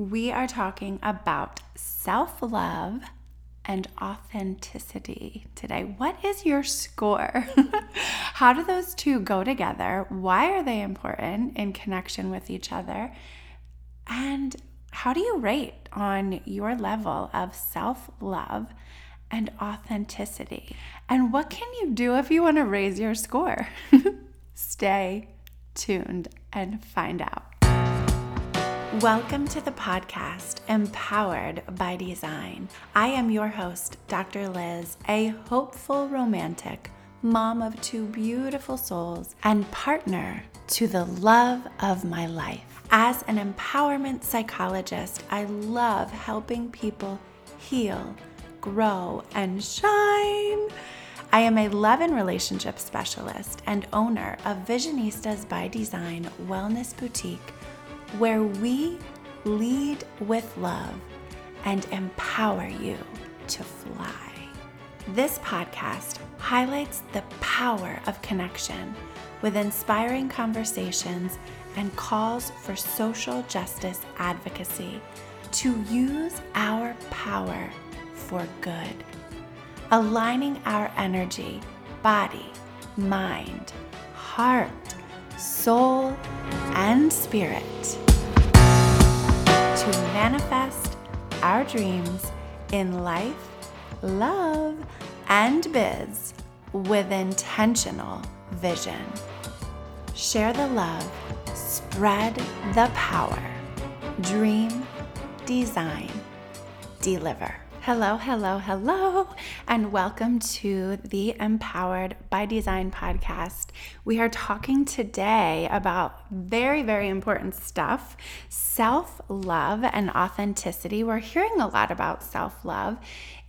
we are talking about self love and authenticity today. What is your score? How do those two go together? Why are they important in connection with each other? And how do you rate on your level of self love and authenticity? And what can you do if you want to raise your score? Stay tuned and find out. Welcome to the podcast, Empowered by Design. I am your host, Dr. Lyz, a hopeful romantic, mom of two beautiful souls, and partner to the love of my life. As an empowerment psychologist, I love helping people heal, grow, and shine. I am a love and relationship specialist and owner of Visionistas by Design Wellness Boutique where we lead with love and empower you to fly. This podcast highlights the power of connection with inspiring conversations and calls for social justice advocacy to use our power for good, aligning our energy, body, mind, heart, soul, and spirit to manifest our dreams in life, love, and biz with intentional vision. Share the love, spread the power, dream, design, deliver. Hello, hello, hello, and welcome to the Empowered by Design podcast. We are talking today about very, very important stuff self love and authenticity. We're hearing a lot about self love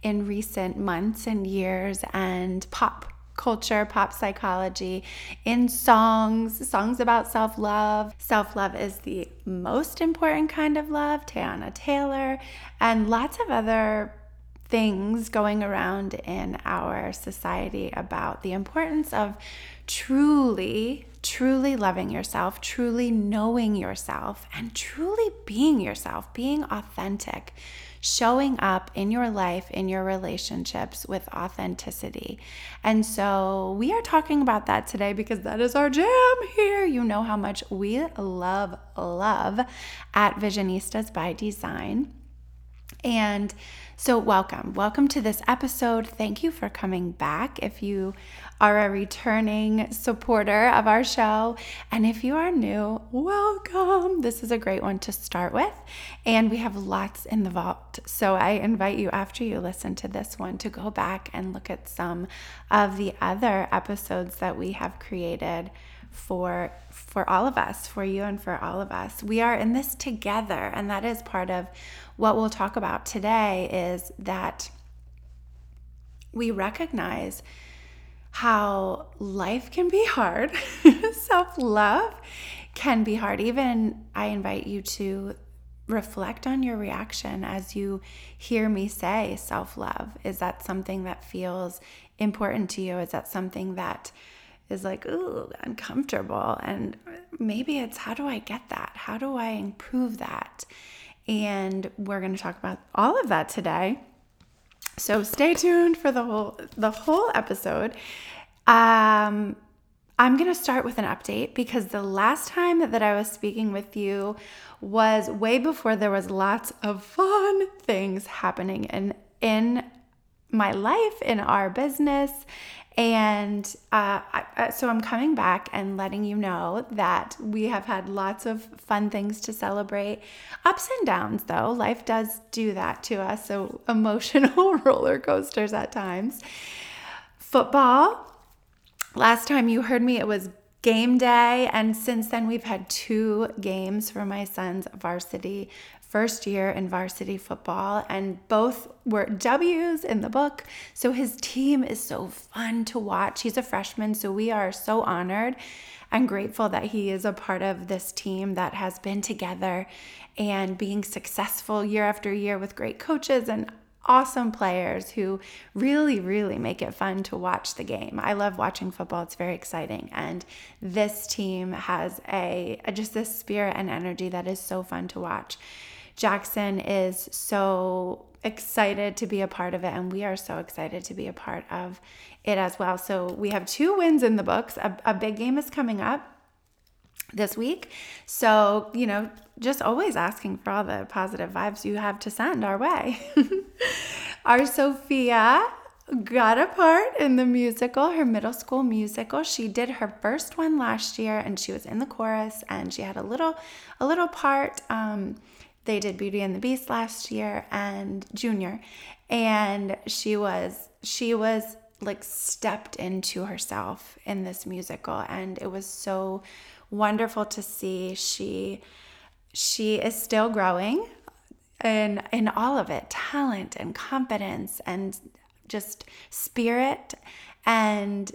in recent months and years, and pop culture, pop psychology, in songs, songs about self love. Self love is the most important kind of love, Teyana Taylor, and lots of other things going around in our society about the importance of truly, truly loving yourself, truly knowing yourself, and truly being yourself, being authentic, showing up in your life, in your relationships with authenticity. And so we are talking about that today because that is our jam here. You know how much we love, love at Visionistas by Design. And so, welcome. Welcome to this episode. Thank you for coming back. If you are a returning supporter of our show, and if you are new, welcome. This is a great one to start with. And we have lots in the vault. So, I invite you after you listen to this one to go back and look at some of the other episodes that we have created for for all of us, for you and for all of us. We are in this together and that is part of what we'll talk about today is that we recognize how life can be hard. Self-love can be hard. Even I invite you to reflect on your reaction as you hear me say self love. Is that something that feels important to you? Is that something that is like, ooh, uncomfortable. And maybe it's how do I get that? How do I improve that? And we're going to talk about all of that today. So stay tuned for the whole the whole episode. Um, I'm going to start with an update because the last time that I was speaking with you was way before there was lots of fun things happening in in my life, in our business, and uh, I, so I'm coming back and letting you know that we have had lots of fun things to celebrate. Ups and downs, though. Life does do that to us. So emotional roller coasters at times. Football. Last time you heard me, it was game day. And since then, we've had two games for my son's varsity first year in varsity football, and both were W's in the book. So his team is so fun to watch. He's a freshman, so we are so honored and grateful that he is a part of this team that has been together and being successful year after year with great coaches and awesome players who really, really make it fun to watch the game. I love watching football, it's very exciting. And this team has a just this spirit and energy that is so fun to watch. Jackson is so excited to be a part of it, and we are so excited to be a part of it as well. So we have two wins in the books. A, a big game is coming up this week. So, you know, just always asking for all the positive vibes you have to send our way. our Sophia got a part in the musical, her middle school musical. She did her first one last year and she was in the chorus and she had a little a little part um, they did Beauty and the Beast last year and Junior. And she was she was like stepped into herself in this musical. And it was so wonderful to see she she is still growing in in all of it. Talent and confidence and just spirit and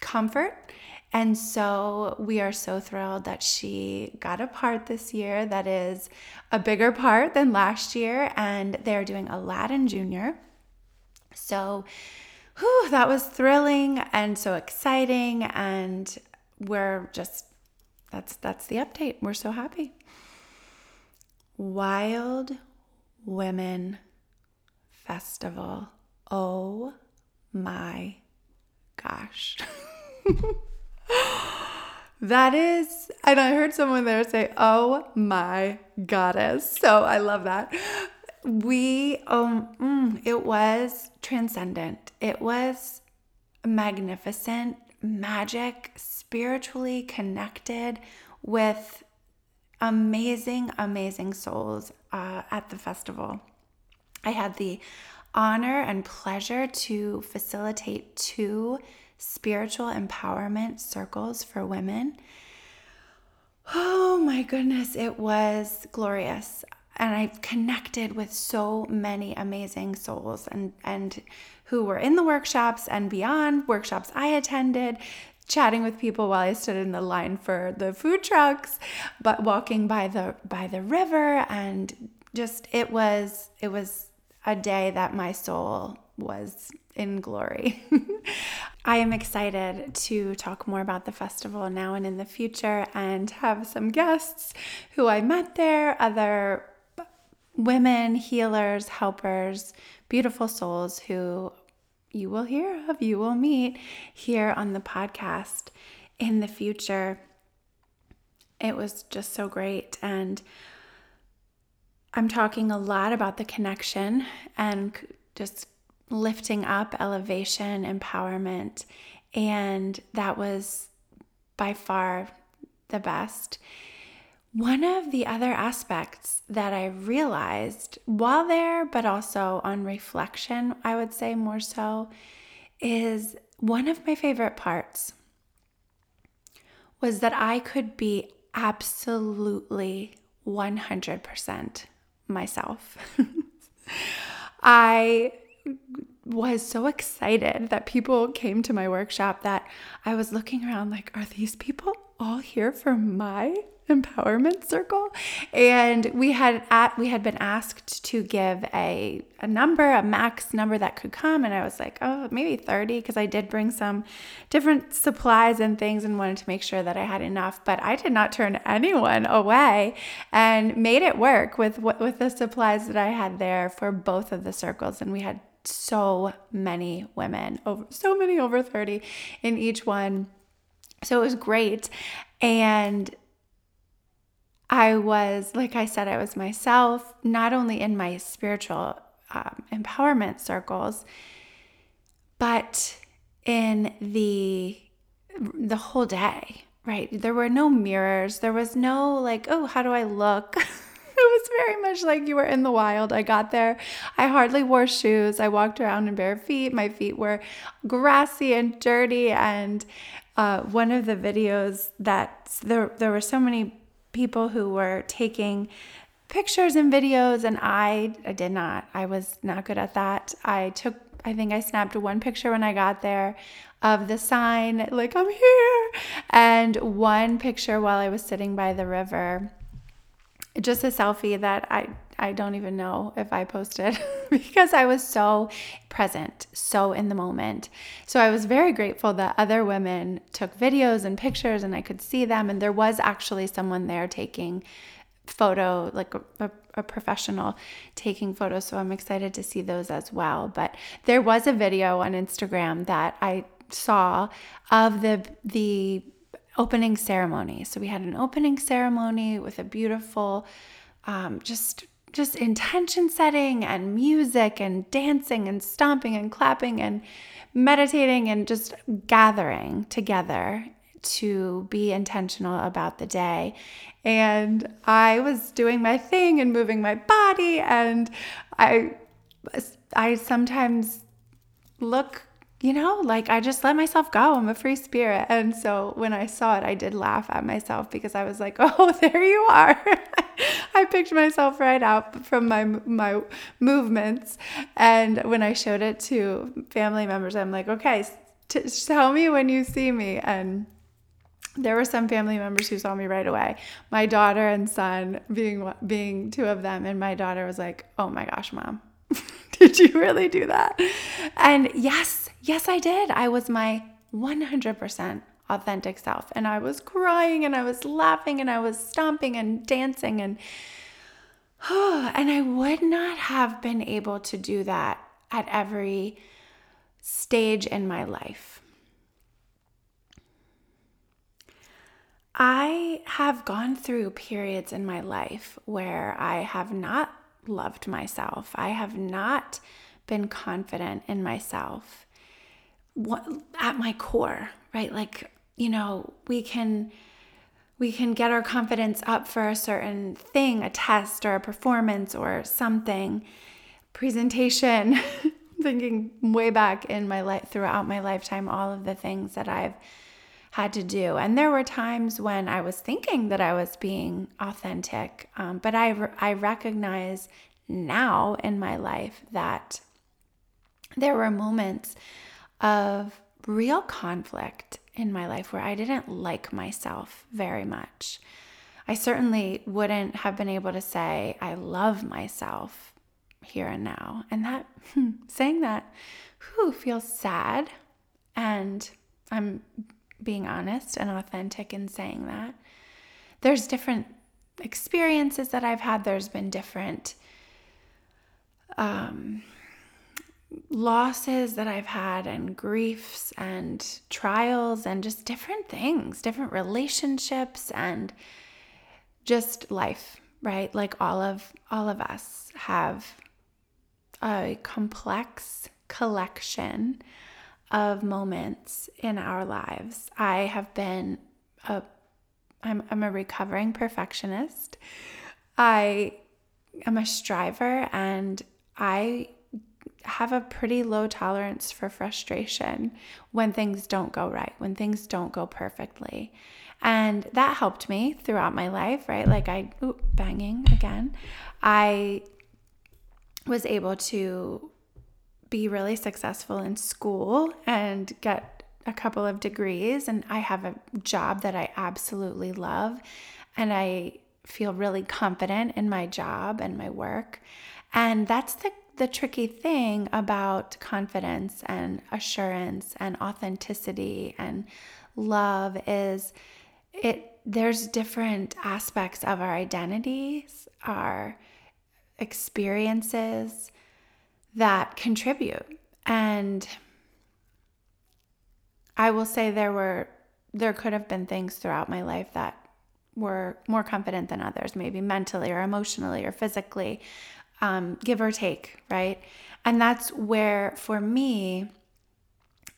comfort and so we are so thrilled that she got a part this year that is a bigger part than last year and they're doing aladdin junior. So whew, that was thrilling and so exciting and we're just that's that's the update. We're so happy. Wild women festival. Oh my gosh that is and i heard someone there say oh my goddess. So i love that. We um mm, it was transcendent. It was magnificent magic spiritually connected with amazing amazing souls uh, at the festival. I had the honor and pleasure to facilitate two spiritual empowerment circles for women. Oh my goodness it was glorious. And I connected with so many amazing souls and and who were in the workshops and beyond workshops I attended chatting with people while I stood in the line for the food trucks but walking by the by the river. And just it was it was a day that my soul was in glory. I am excited to talk more about the festival now and in the future and have some guests who I met there, other women, healers, helpers, beautiful souls who you will hear of, you will meet here on the podcast in the future. It was just so great. And I'm talking a lot about the connection and just lifting up, elevation, empowerment. And that was by far the best. One of the other aspects that I realized while there, but also on reflection, I would say more so, is one of my favorite parts was that I could be absolutely 100% myself. I was so excited that people came to my workshop that I was looking around like, are these people all here for my empowerment circle? And we had at, we had been asked to give a a number a max number that could come. And I was like oh maybe 30 because I did bring some different supplies and things and wanted to make sure that I had enough. But I did not turn anyone away and made it work with what with the supplies that I had there for both of the circles. And we had so many women over so many over 30 in each one so it was great and I was, like I said, I was myself, not only in my spiritual um, empowerment circles, but in the the whole day, right? There were no mirrors. There was no like, oh, how do I look? it was very much like you were in the wild. I got there. I hardly wore shoes. I walked around in bare feet. My feet were grassy and dirty. And uh, one of the videos that there, there were so many people who were taking pictures and videos and I, I did not. I was not good at that. I took I think I snapped one picture when I got there of the sign like I'm here and one picture while I was sitting by the river. Just a selfie that I I don't even know if I posted because I was so present, so in the moment. So I was very grateful that other women took videos and pictures and I could see them. And there was actually someone there taking photo, like a, a, professional taking photos, so I'm excited to see those as well. But there was a video on Instagram that I saw of the the opening ceremony. So we had an opening ceremony with a beautiful, um, just just intention setting and music and dancing and stomping and clapping and meditating and just gathering together to be intentional about the day. And I was doing my thing and moving my body and I I sometimes look you know, like I just let myself go. I'm a free spirit. And so when I saw it, I did laugh at myself because I was like, oh, there you are. I picked myself right out from my my movements. And when I showed it to family members, I'm like, okay, t- tell me when you see me. And there were some family members who saw me right away. My daughter and son being being two of them, and my daughter was like, "Oh my gosh, mom, did you really do that?" And yes, yes, I did. I was my 100% authentic self, and I was crying, and I was laughing, and I was stomping and dancing, and oh, and I would not have been able to do that at every stage in my life. I have gone through periods in my life where I have not loved myself. I have not been confident in myself what, at my core, right? Like, you know, we can we can get our confidence up for a certain thing, a test or a performance or something, presentation, thinking way back in my life throughout my lifetime all of the things that I've had to do. And there were times when I was thinking that I was being authentic, um, but I, re- I recognize now in my life that there were moments of real conflict in my life where I didn't like myself very much. I certainly wouldn't have been able to say, I love myself here and now. And that, hmm, saying that, whew, feels sad. And I'm being honest and authentic in saying that. There's different experiences that I've had, there's been different um, losses that I've had, and griefs and trials, and just different things, different relationships, and just life, right? Like all of all of us have a complex collection of moments in our lives. I have been a I'm I'm a recovering perfectionist. I am a striver and I have a pretty low tolerance for frustration when things don't go right, when things don't go perfectly. And that helped me throughout my life, right? Like I, ooh, banging again. I was able to be really successful in school and get a couple of degrees and I have a job that I absolutely love and I feel really confident in my job and my work. And that's the the tricky thing about confidence and assurance and authenticity and love is it there's different aspects of our identities, our experiences, that contribute. And I will say there were there could have been things throughout my life that were more confident than others, maybe mentally or emotionally or physically, um, give or take, right? And that's where, for me,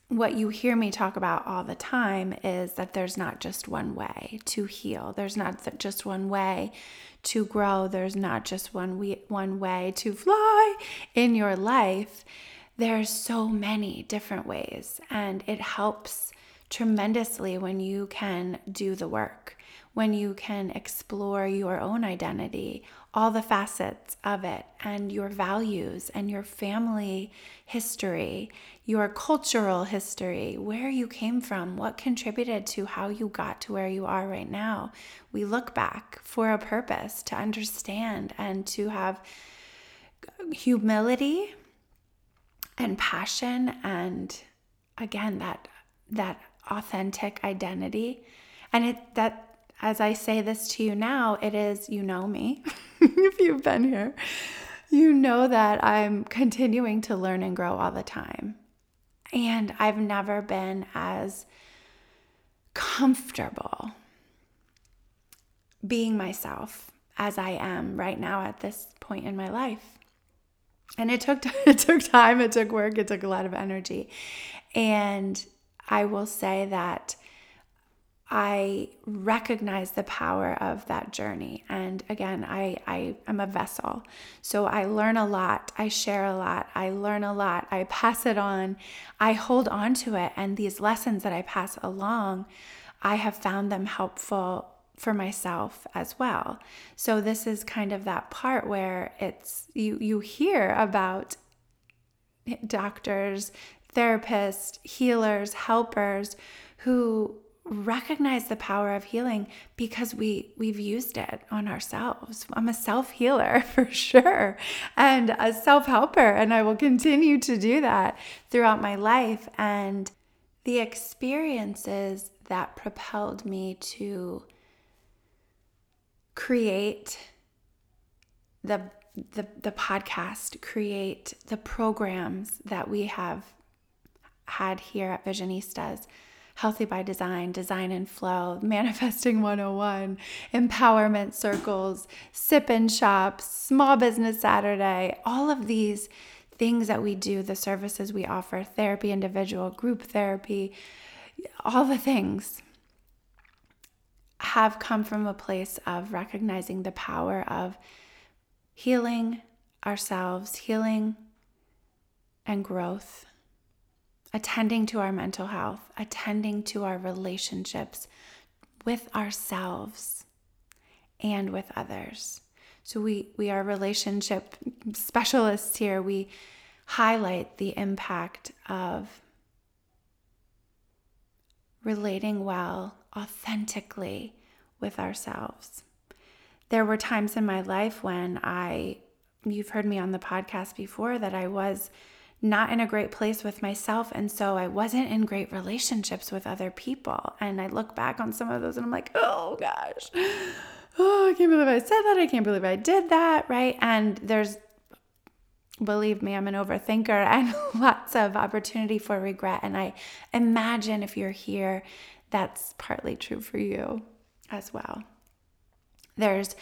what you hear me talk about all the time is that there's not just one way to heal. There's not just one way to grow. There's not just one we, one way to fly in your life. There's so many different ways, and it helps tremendously when you can do the work, when you can explore your own identity, all the facets of it, and your values and your family history, your cultural history, where you came from, what contributed to how you got to where you are right now. We look back for a purpose to understand and to have humility and passion and again that that authentic identity and it that as I say this to you now, it is, you know me, if you've been here, you know that I'm continuing to learn and grow all the time. And I've never been as comfortable being myself as I am right now at this point in my life. And it took it took time, it took work, it took a lot of energy. And I will say that I recognize the power of that journey. And again, I, I am a vessel. So I learn a lot. I share a lot. I learn a lot. I pass it on. I hold on to it. And these lessons that I pass along, I have found them helpful for myself as well. So this is kind of that part where it's you you hear about doctors, therapists, healers, helpers who recognize the power of healing because we we've used it on ourselves. I'm a self-healer for sure and a self-helper and I will continue to do that throughout my life and the experiences that propelled me to create the the, the podcast, create the programs that we have had here at Visionistas Healthy by Design, Design and Flow, Manifesting 101, Empowerment Circles, Sip and Shop, Small Business Saturday, all of these things that we do, the services we offer, therapy, individual, group therapy, all the things have come from a place of recognizing the power of healing ourselves, healing and growth attending to our mental health, attending to our relationships with ourselves and with others. So we we are relationship specialists here. We highlight the impact of relating well, authentically with ourselves. There were times in my life when I you've heard me on the podcast before that I was not in a great place with myself. And so I wasn't in great relationships with other people. And I look back on some of those and I'm like, oh gosh, oh, I can't believe I said that. I can't believe I did that. Right. And there's, believe me, I'm an overthinker and lots of opportunity for regret. And I imagine if you're here, that's partly true for you as well. There's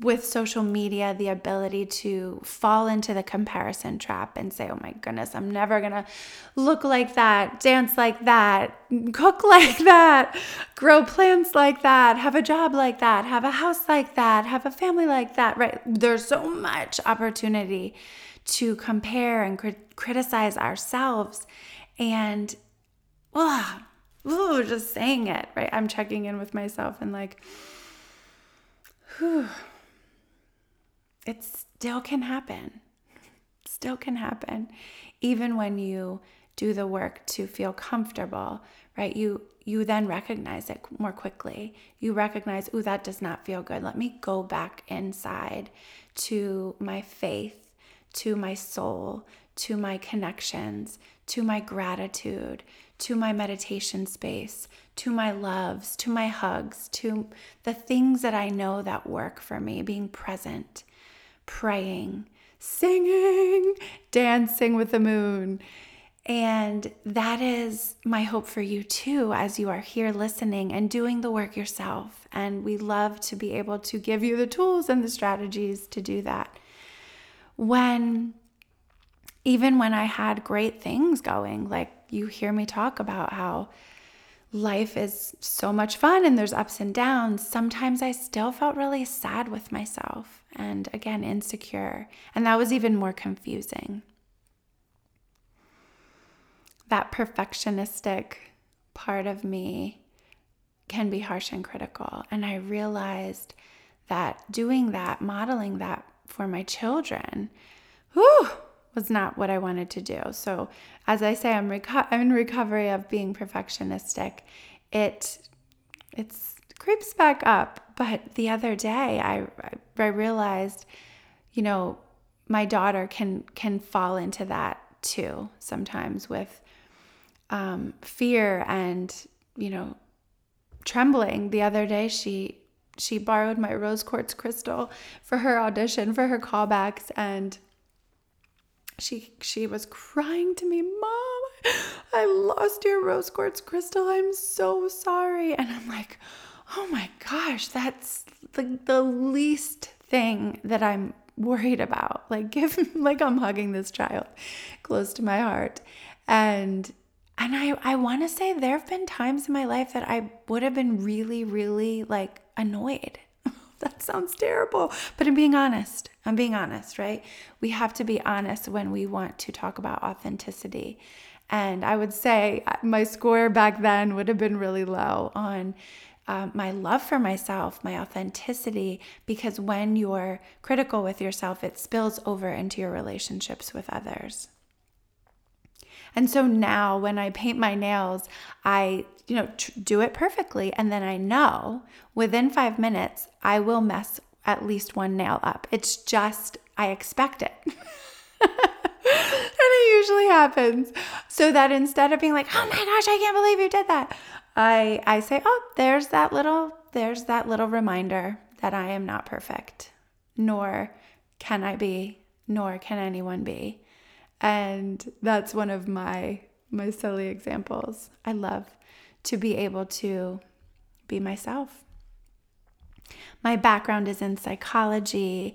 with social media the ability to fall into the comparison trap and say, oh my goodness, I'm never gonna look like that, dance like that, cook like that, grow plants like that, have a job like that, have a house like that, have a family like that, right? There's so much opportunity to compare and crit- criticize ourselves. And, oh, ooh, just saying it, right? I'm checking in with myself and like, whew it still can happen. Still can happen. Even when you do the work to feel comfortable, right? You you then recognize it more quickly. You recognize, "Oh, that does not feel good. Let me go back inside to my faith, to my soul, to my connections, to my gratitude, to my meditation space, to my loves, to my hugs, to the things that I know that work for me, being present praying, singing, dancing with the moon. And that is my hope for you too, as you are here listening and doing the work yourself. And we love to be able to give you the tools and the strategies to do that. When, even when I had great things going, like you hear me talk about how life is so much fun and there's ups and downs, sometimes I still felt really sad with myself and again, insecure. And that was even more confusing. That perfectionistic part of me can be harsh and critical. And I realized that doing that, modeling that for my children, whew, was not what I wanted to do. So, as I say, I'm, reco- I'm in recovery of being perfectionistic. It it's creeps back up. But the other day, I I realized, you know, my daughter can can fall into that too sometimes with um, fear and you know trembling the other day. She she borrowed my rose quartz crystal for her audition for her callbacks and she she was crying to me, "Mom, I lost your rose quartz crystal. I'm so sorry." And I'm like, "Oh my gosh, that's the the least thing that I'm worried about. Like give like I'm hugging this child close to my heart." And and I I want to say there have been times in my life that I would have been really really like annoyed that sounds terrible. But I'm being honest. I'm being honest, right? We have to be honest when we want to talk about authenticity. And I would say uh, my score back then would have been really low on uh, my love for myself, my authenticity, because when you're critical with yourself, it spills over into your relationships with others. And so now when I paint my nails, I, you know, tr- do it perfectly. And then I know within five minutes, I will mess at least one nail up. It's just, I expect it. and it usually happens. So that instead of being like, oh my gosh, I can't believe you did that, I, I say, oh, there's that little, there's that little reminder that I am not perfect, nor can I be, nor can anyone be. And that's one of my my silly examples. I love to be able to be myself. My background is in psychology,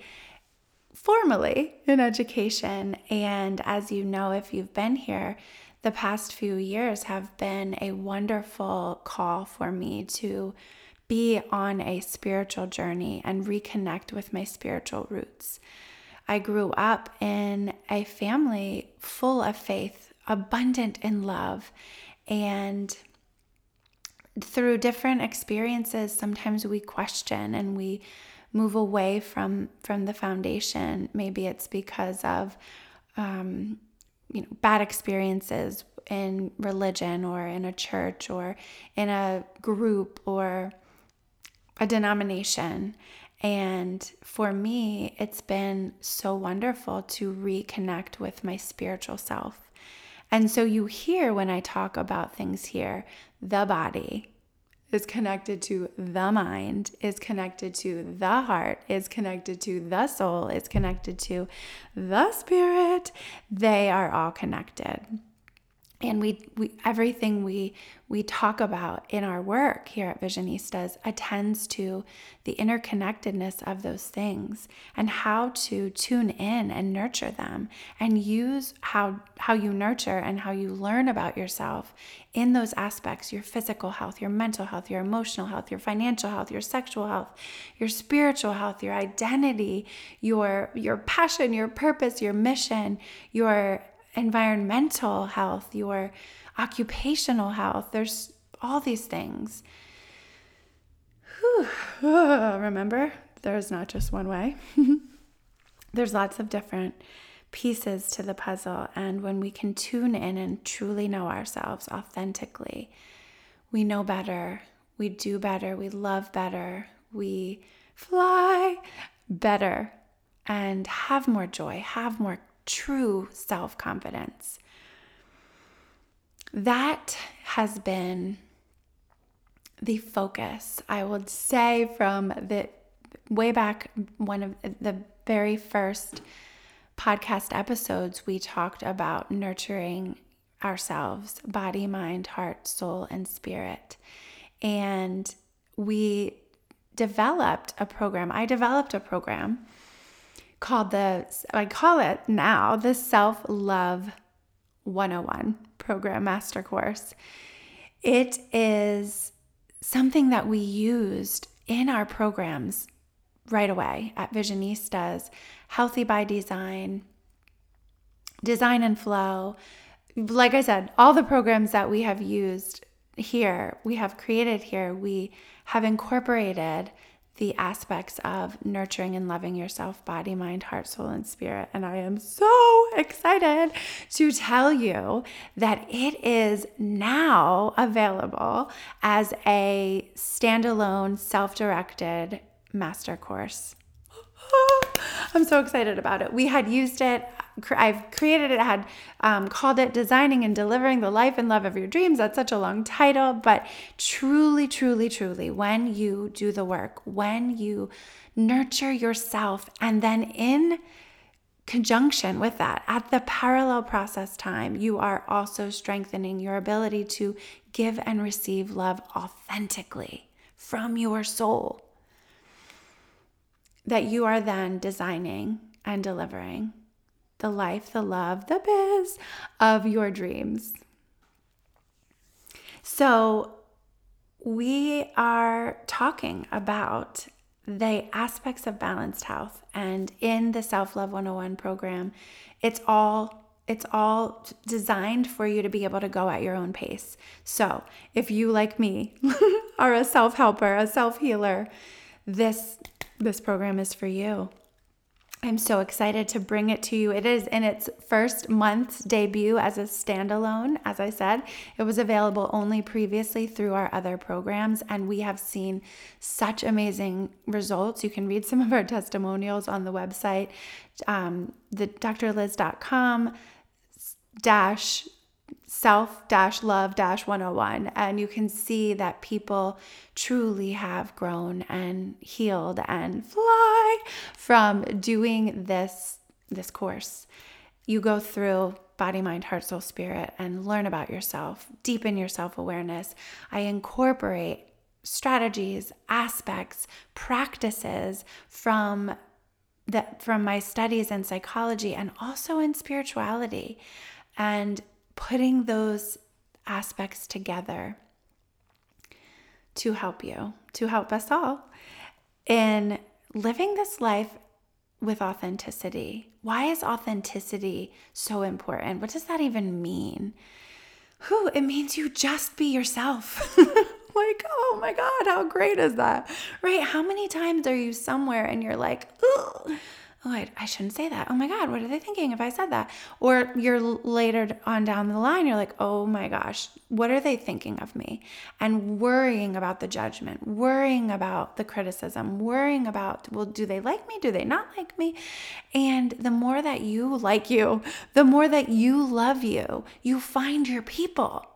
formally in education, and as you know if you've been here, the past few years have been a wonderful call for me to be on a spiritual journey and reconnect with my spiritual roots. I grew up in a family full of faith, abundant in love, and through different experiences, sometimes we question and we move away from from the foundation. Maybe it's because of um, you know bad experiences in religion or in a church or in a group or a denomination. And for me, it's been so wonderful to reconnect with my spiritual self. And so you hear when I talk about things here, the body is connected to the mind, is connected to the heart, is connected to the soul, is connected to the spirit. They are all connected and we, we everything we we talk about in our work here at visionistas attends to the interconnectedness of those things and how to tune in and nurture them and use how how you nurture and how you learn about yourself in those aspects your physical health your mental health your emotional health your financial health your sexual health your spiritual health your identity your your passion your purpose your mission your environmental health, your occupational health. There's all these things. Whew. Remember, there's not just one way. there's lots of different pieces to the puzzle. And when we can tune in and truly know ourselves authentically, we know better, we do better, we love better, we fly better, and have more joy, have more true self confidence. That has been the focus, I would say, from the way back, one of the very first podcast episodes, we talked about nurturing ourselves body, mind, heart, soul, and spirit. And we developed a program. I developed a program called the, I call it now the Self Love 101 program master course. It is something that we used in our programs right away at Visionistas, Healthy by Design, Design and Flow. Like I said, all the programs that we have used here, we have created here, we have incorporated the aspects of nurturing and loving yourself body, mind, heart, soul, and spirit. And I am so excited to tell you that it is now available as a standalone, self directed master course. I'm so excited about it. We had used it. I've created it, had um, called it Designing and Delivering the Life and Love of Your Dreams. That's such a long title, but truly, truly, truly, when you do the work, when you nurture yourself, and then in conjunction with that, at the parallel process time, you are also strengthening your ability to give and receive love authentically from your soul. That you are then designing and delivering the life, the love, the biz of your dreams. So, we are talking about the aspects of balanced health. And in the self love 101 program it's all it's all designed for you to be able to go at your own pace. So if you like me are a self helper a self healer this this program is for you I'm so excited to bring it to you. It is in its first month's debut as a standalone. As I said, it was available only previously through our other programs, and we have seen such amazing results. You can read some of our testimonials on the website, um, the drlyz.com dash self love 101 and you can see that people truly have grown and healed and fly from doing this this course. You go through body mind heart soul spirit and learn about yourself deepen your self-awareness. I incorporate strategies aspects practices from that from my studies in psychology and also in spirituality. And putting those aspects together to help you, to help us all in living this life with authenticity. Why is authenticity so important? What does that even mean? Who it means you just be yourself. like, oh my God, how great is that? Right? How many times are you somewhere and you're like, oh, I, I shouldn't say that. Oh my God, what are they thinking if I said that? Or you're later on down the line, you're like, oh my gosh, what are they thinking of me? And worrying about the judgment, worrying about the criticism, worrying about, well, do they like me? Do they not like me? And the more that you like you, the more that you love you, you find your people.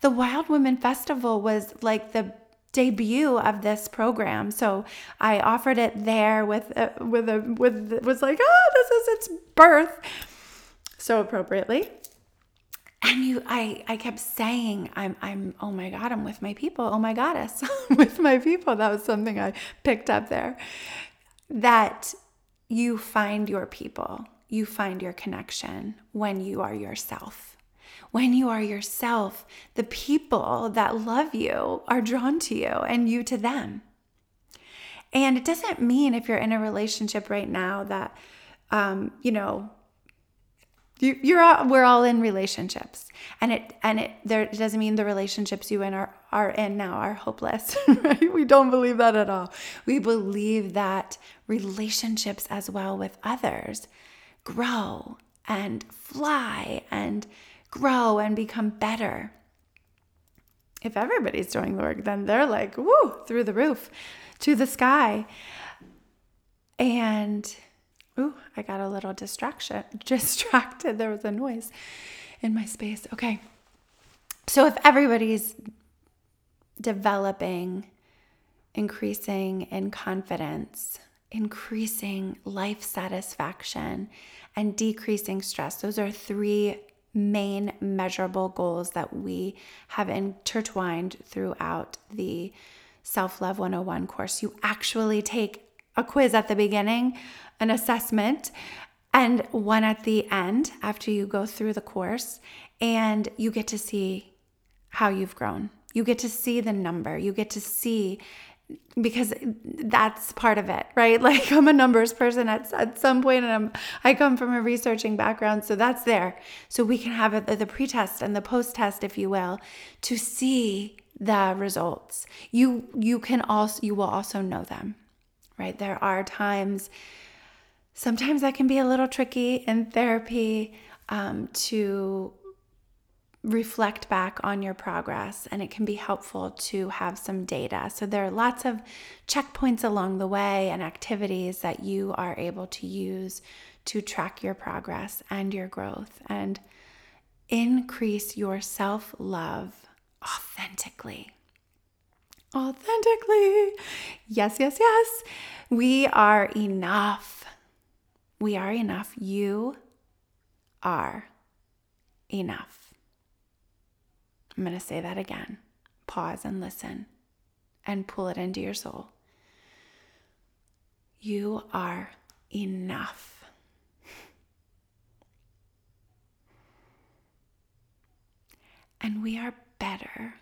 The Wild Women Festival was like the debut of this program. So I offered it there with a, with a with was like, oh, this is its birth, so appropriately. And you, I, I kept saying, I'm, I'm, oh my God, I'm with my people. Oh my goddess, with my people. That was something I picked up there. That you find your people, you find your connection when you are yourself when you are yourself, the people that love you are drawn to you and you to them. And it doesn't mean if you're in a relationship right now that, um, you know, you, you're all, we're all in relationships, and it and it there it doesn't mean the relationships you in are are in now are hopeless. Right? We don't believe that at all. We believe that relationships as well with others grow and fly and grow and become better. If everybody's doing the work, then they're like, woo, through the roof to the sky. And ooh, I got a little distraction, distracted. There was a noise in my space. Okay. So if everybody's developing, increasing in confidence, increasing life satisfaction, and decreasing stress, those are three main measurable goals that we have intertwined throughout the Self Love 101 course. You actually take a quiz at the beginning, an assessment, and one at the end after you go through the course, and you get to see how you've grown. You get to see the number. You get to see because that's part of it, right? Like I'm a numbers person at, at some point and I'm, I come from a researching background. So that's there. So we can have a, the pre-test and the post-test, if you will, to see the results. You, you can also, you will also know them, right? There are times, sometimes that can be a little tricky in therapy um, to reflect back on your progress and it can be helpful to have some data. So there are lots of checkpoints along the way and activities that you are able to use to track your progress and your growth and increase your self love authentically. Authentically. Yes, yes, yes. We are enough. We are enough. You are enough. I'm going to say that again. Pause and listen and pull it into your soul. You are enough. And we are better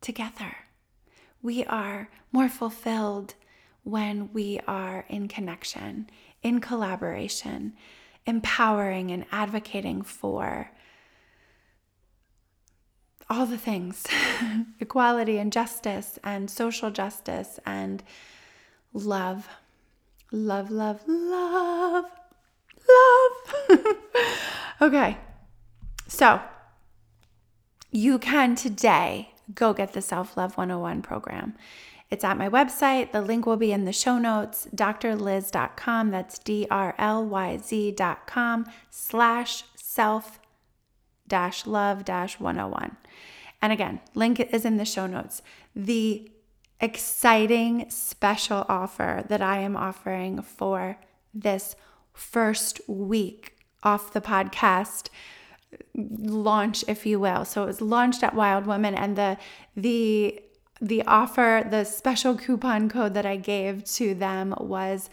together. We are more fulfilled when we are in connection, in collaboration, empowering and advocating for all the things equality and justice and social justice and love. Love, love, love, love. okay, so you can today go get the Self Love 101 program. It's at my website. The link will be in the show notes, drlyz.com. That's D R L Y Z.com slash self dash love dash 101. And again, link is in the show notes. The exciting special offer that I am offering for this first week off the podcast launch if you will so it was launched at wild woman and the the the offer, the special coupon code that I gave to them was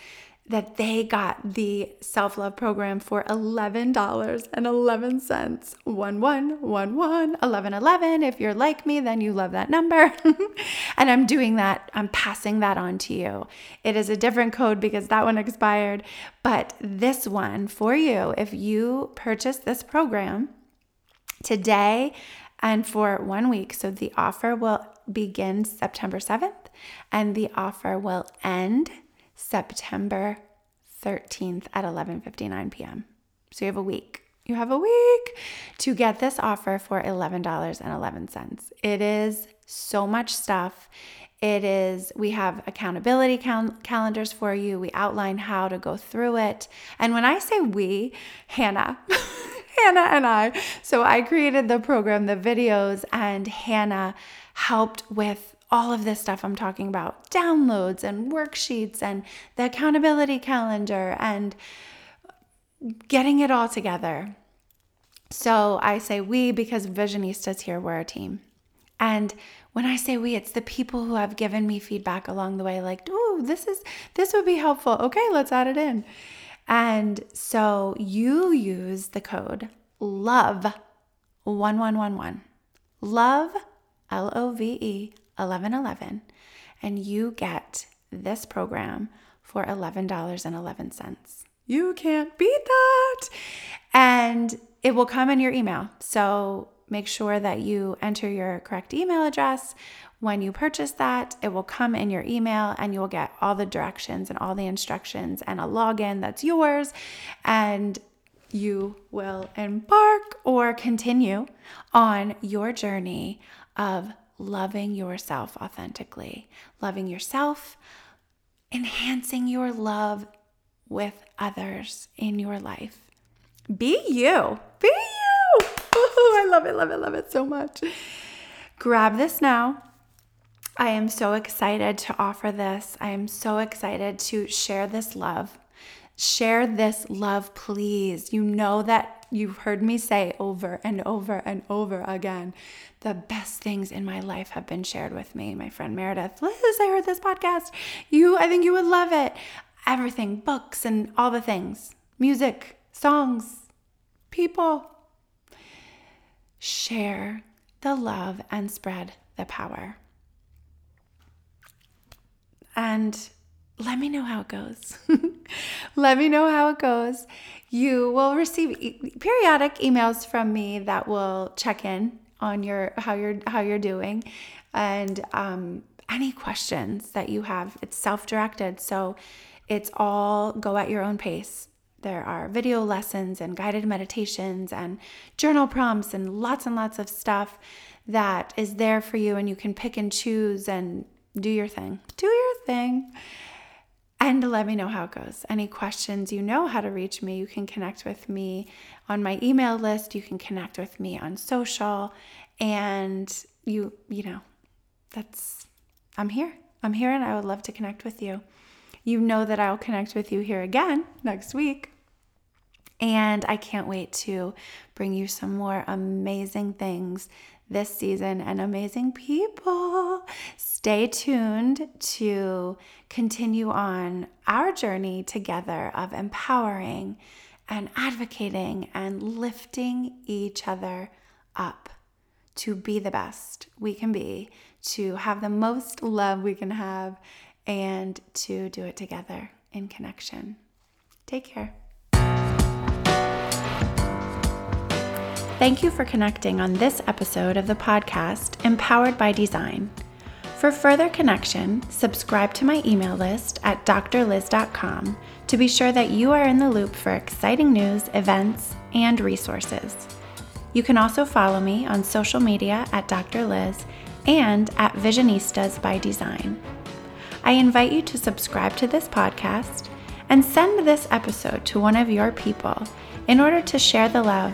that they got the self love program for $11.11. 1111 1111. If you're like me, then you love that number. and I'm doing that, I'm passing that on to you. It is a different code because that one expired, but this one for you, if you purchase this program today and for one week, so the offer will begin September 7th and the offer will end September 13th at 11:59 p.m. So you have a week. You have a week to get this offer for $11.11. It is so much stuff. It is, we have accountability cal- calendars for you. We outline how to go through it. And when I say we, Hannah, Hannah and I, so I created the program, the videos, and Hannah helped with all of this stuff I'm talking about downloads and worksheets and the accountability calendar and getting it all together. So I say we because Visionistas here, we're a team. And when I say we, it's the people who have given me feedback along the way, like, oh, this is this would be helpful. Okay, let's add it in. And so you use the code LOVE 1111. Love L O V E 1111, and you get this program for $11.11. You can't beat that. And it will come in your email. So make sure that you enter your correct email address. When you purchase that, it will come in your email and you will get all the directions and all the instructions and a login that's yours. And you will embark or continue on your journey of loving yourself authentically, loving yourself, enhancing your love with others in your life. Be you. Be you. Ooh, I love it, love it, love it so much. Grab this now. I am so excited to offer this. I am so excited to share this love. Share this love, please. You know that you've heard me say over and over and over again the best things in my life have been shared with me. My friend Meredith, Lyz, I heard this podcast. You, I think you would love it. Everything, books and all the things, music, songs, people. Share the love and spread the power. And let me know how it goes. let me know how it goes. You will receive e- periodic emails from me that will check in on your how you're how you're doing, and um, any questions that you have. It's self-directed, so it's all go at your own pace. there are video lessons and guided meditations and journal prompts and lots and lots of stuff that is there for you, and you can pick and choose and do your thing. Do your thing. And let me know how it goes. Any questions, you know how to reach me. You can connect with me on my email list. You can connect with me on social. And you, you know, that's, I'm here. I'm here and I would love to connect with you. You know that I'll connect with you here again next week. And I can't wait to bring you some more amazing things this season and amazing people. Stay tuned to continue on our journey together of empowering and advocating and lifting each other up to be the best we can be, to have the most love we can have, and to do it together in connection. Take care. Thank you for connecting on this episode of the podcast, Empowered by Design. For further connection, subscribe to my email list at drlyz.com to be sure that you are in the loop for exciting news, events, and resources. You can also follow me on social media at Dr. Lyz and at Visionistas by Design. I invite you to subscribe to this podcast and send this episode to one of your people in order to share the love